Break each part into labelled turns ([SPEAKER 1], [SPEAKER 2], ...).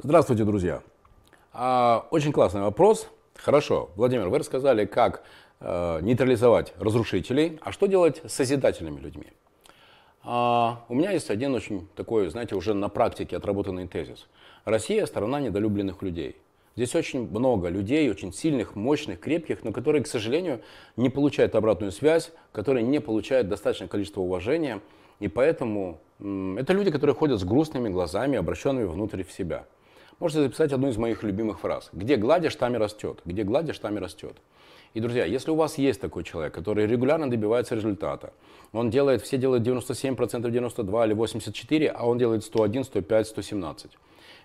[SPEAKER 1] Здравствуйте, друзья. А, очень классный вопрос. Хорошо, Владимир, вы рассказали, как э, нейтрализовать разрушителей, а что делать с созидательными людьми? А, у меня есть один очень такой, знаете, уже на практике отработанный тезис. Россия – страна недолюбленных людей. Здесь очень много людей, очень сильных, мощных, крепких, но которые, к сожалению, не получают обратную связь, которые не получают достаточное количество уважения. И поэтому это люди, которые ходят с грустными глазами, обращенными внутрь в себя. Можете записать одну из моих любимых фраз. Где гладишь, там и растет. Где гладишь, там и растет. И, друзья, если у вас есть такой человек, который регулярно добивается результата, он делает, все делают 97%, 92 или 84, а он делает 101, 105, 117.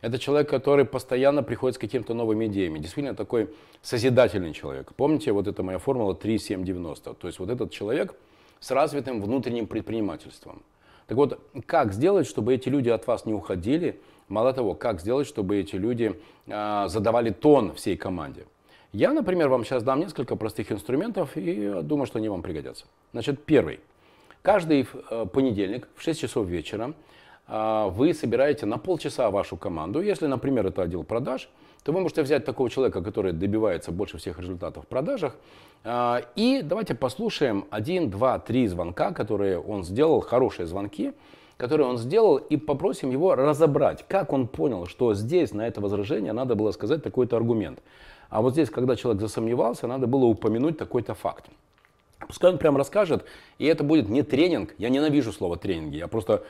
[SPEAKER 1] Это человек, который постоянно приходит с какими-то новыми идеями. Действительно такой созидательный человек. Помните, вот эта моя формула 3-7-90. То есть вот этот человек с развитым внутренним предпринимательством. Так вот, как сделать, чтобы эти люди от вас не уходили, Мало того, как сделать, чтобы эти люди э, задавали тон всей команде. Я, например, вам сейчас дам несколько простых инструментов и думаю, что они вам пригодятся. Значит, первый. Каждый э, понедельник в 6 часов вечера вы собираете на полчаса вашу команду. Если, например, это отдел продаж, то вы можете взять такого человека, который добивается больше всех результатов в продажах, и давайте послушаем один, два, три звонка, которые он сделал, хорошие звонки, который он сделал, и попросим его разобрать, как он понял, что здесь на это возражение надо было сказать такой-то аргумент. А вот здесь, когда человек засомневался, надо было упомянуть такой-то факт. Пускай он прям расскажет, и это будет не тренинг. Я ненавижу слово тренинги. Я просто,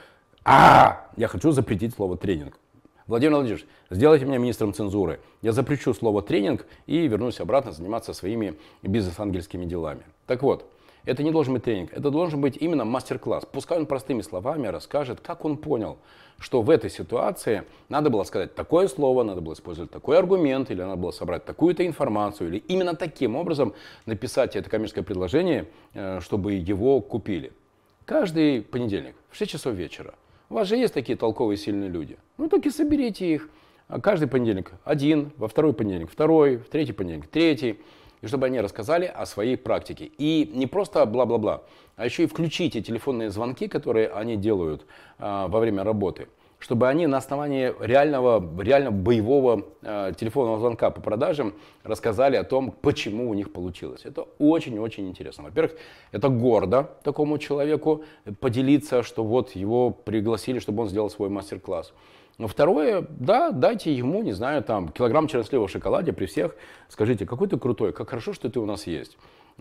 [SPEAKER 1] а, я хочу запретить слово тренинг. Владимир Владимирович, сделайте меня министром цензуры. Я запрещу слово тренинг и вернусь обратно заниматься своими бизнес-ангельскими делами. Так вот, это не должен быть тренинг, это должен быть именно мастер-класс. Пускай он простыми словами расскажет, как он понял, что в этой ситуации надо было сказать такое слово, надо было использовать такой аргумент, или надо было собрать такую-то информацию, или именно таким образом написать это коммерческое предложение, э, чтобы его купили. Каждый понедельник в 6 часов вечера. У вас же есть такие толковые сильные люди. Ну, только соберите их. Каждый понедельник один, во второй понедельник второй, в третий понедельник третий и чтобы они рассказали о своей практике. И не просто бла-бла-бла, а еще и включите телефонные звонки, которые они делают а, во время работы, чтобы они на основании реального, реально боевого а, телефонного звонка по продажам рассказали о том, почему у них получилось. Это очень-очень интересно. Во-первых, это гордо такому человеку поделиться, что вот его пригласили, чтобы он сделал свой мастер-класс. Но второе, да, дайте ему, не знаю, там, килограмм чернослива в шоколаде при всех. Скажите, какой ты крутой, как хорошо, что ты у нас есть.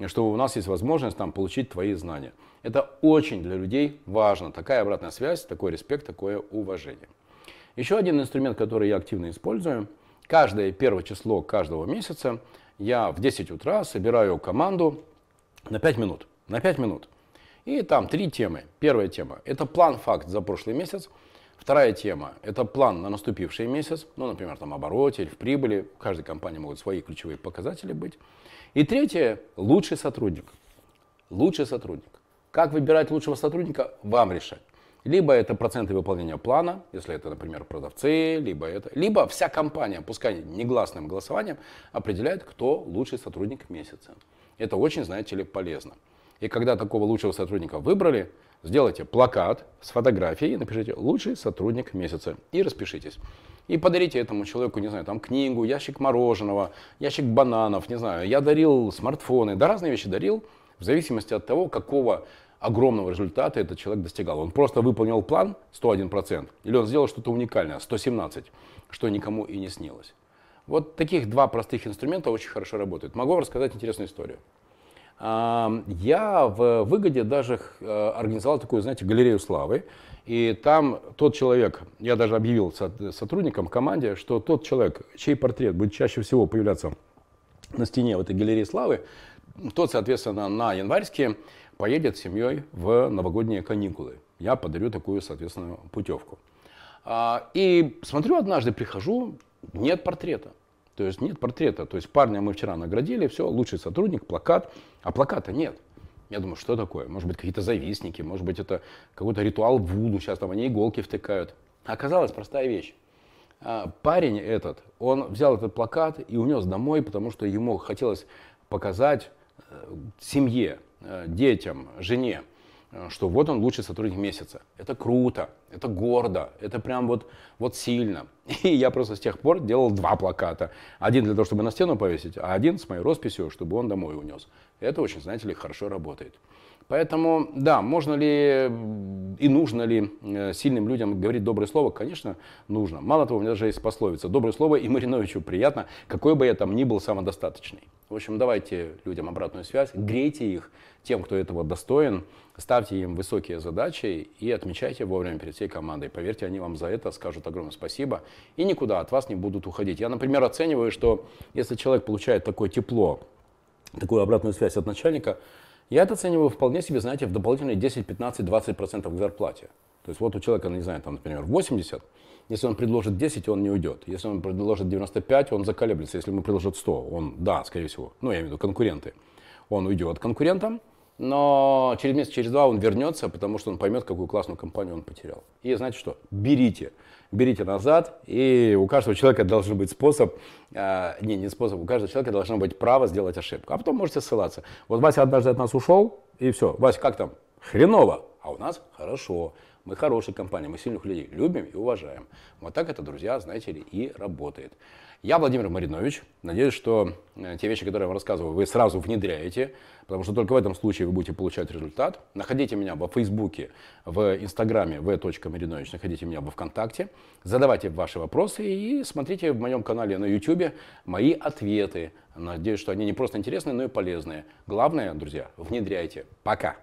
[SPEAKER 1] Что у нас есть возможность там, получить твои знания. Это очень для людей важно. Такая обратная связь, такой респект, такое уважение. Еще один инструмент, который я активно использую. Каждое первое число каждого месяца я в 10 утра собираю команду на 5 минут. На 5 минут. И там три темы. Первая тема – это план-факт за прошлый месяц. Вторая тема – это план на наступивший месяц, ну, например, там обороте или в прибыли. В каждой компании могут свои ключевые показатели быть. И третье – лучший сотрудник. Лучший сотрудник. Как выбирать лучшего сотрудника, вам решать. Либо это проценты выполнения плана, если это, например, продавцы, либо это, либо вся компания, пускай негласным голосованием, определяет, кто лучший сотрудник месяца. Это очень, знаете ли, полезно. И когда такого лучшего сотрудника выбрали, Сделайте плакат с фотографией, напишите «Лучший сотрудник месяца» и распишитесь. И подарите этому человеку, не знаю, там книгу, ящик мороженого, ящик бананов, не знаю. Я дарил смартфоны, да разные вещи дарил, в зависимости от того, какого огромного результата этот человек достигал. Он просто выполнил план 101%, или он сделал что-то уникальное, 117%, что никому и не снилось. Вот таких два простых инструмента очень хорошо работают. Могу рассказать интересную историю. Я в выгоде даже э, организовал такую, знаете, галерею славы. И там тот человек, я даже объявил сотрудникам команде, что тот человек, чей портрет будет чаще всего появляться на стене в этой галерее славы, тот, соответственно, на январьские поедет с семьей в новогодние каникулы. Я подарю такую, соответственно, путевку. А, и смотрю, однажды прихожу, нет портрета. То есть нет портрета. То есть парня мы вчера наградили, все, лучший сотрудник, плакат, а плаката нет. Я думаю, что такое? Может быть, какие-то завистники, может быть, это какой-то ритуал Вуду, сейчас там они иголки втыкают. Оказалась простая вещь. А, парень этот, он взял этот плакат и унес домой, потому что ему хотелось показать э, семье, э, детям, жене, что вот он лучший сотрудник месяца. Это круто, это гордо, это прям вот, вот сильно. И я просто с тех пор делал два плаката. Один для того, чтобы на стену повесить, а один с моей росписью, чтобы он домой унес. Это очень, знаете ли, хорошо работает. Поэтому, да, можно ли и нужно ли э, сильным людям говорить доброе слово? Конечно, нужно. Мало того, у меня даже есть пословица. Доброе слово и Мариновичу приятно, какой бы я там ни был самодостаточный. В общем, давайте людям обратную связь, грейте их тем, кто этого достоин, ставьте им высокие задачи и отмечайте вовремя перед всей командой. Поверьте, они вам за это скажут огромное спасибо и никуда от вас не будут уходить. Я, например, оцениваю, что если человек получает такое тепло, такую обратную связь от начальника, я это оцениваю вполне себе, знаете, в дополнительные 10, 15, 20 процентов к зарплате. То есть вот у человека, не знаю, там, например, 80, если он предложит 10, он не уйдет. Если он предложит 95, он заколеблется. Если ему предложат 100, он, да, скорее всего, ну, я имею в виду конкуренты, он уйдет конкурентам, но через месяц, через два он вернется, потому что он поймет, какую классную компанию он потерял. И знаете что? Берите. Берите назад, и у каждого человека должен быть способ, э, не, не способ, у каждого человека должно быть право сделать ошибку. А потом можете ссылаться. Вот Вася однажды от нас ушел, и все. Вася, как там? Хреново. А у нас хорошо. Мы хорошая компания, мы сильных людей любим и уважаем. Вот так это, друзья, знаете ли, и работает. Я Владимир Маринович. Надеюсь, что э, те вещи, которые я вам рассказываю, вы сразу внедряете, потому что только в этом случае вы будете получать результат. Находите меня во Фейсбуке, в Инстаграме v.marinovich, находите меня во Вконтакте, задавайте ваши вопросы и смотрите в моем канале на YouTube мои ответы. Надеюсь, что они не просто интересные, но и полезные. Главное, друзья, внедряйте. Пока!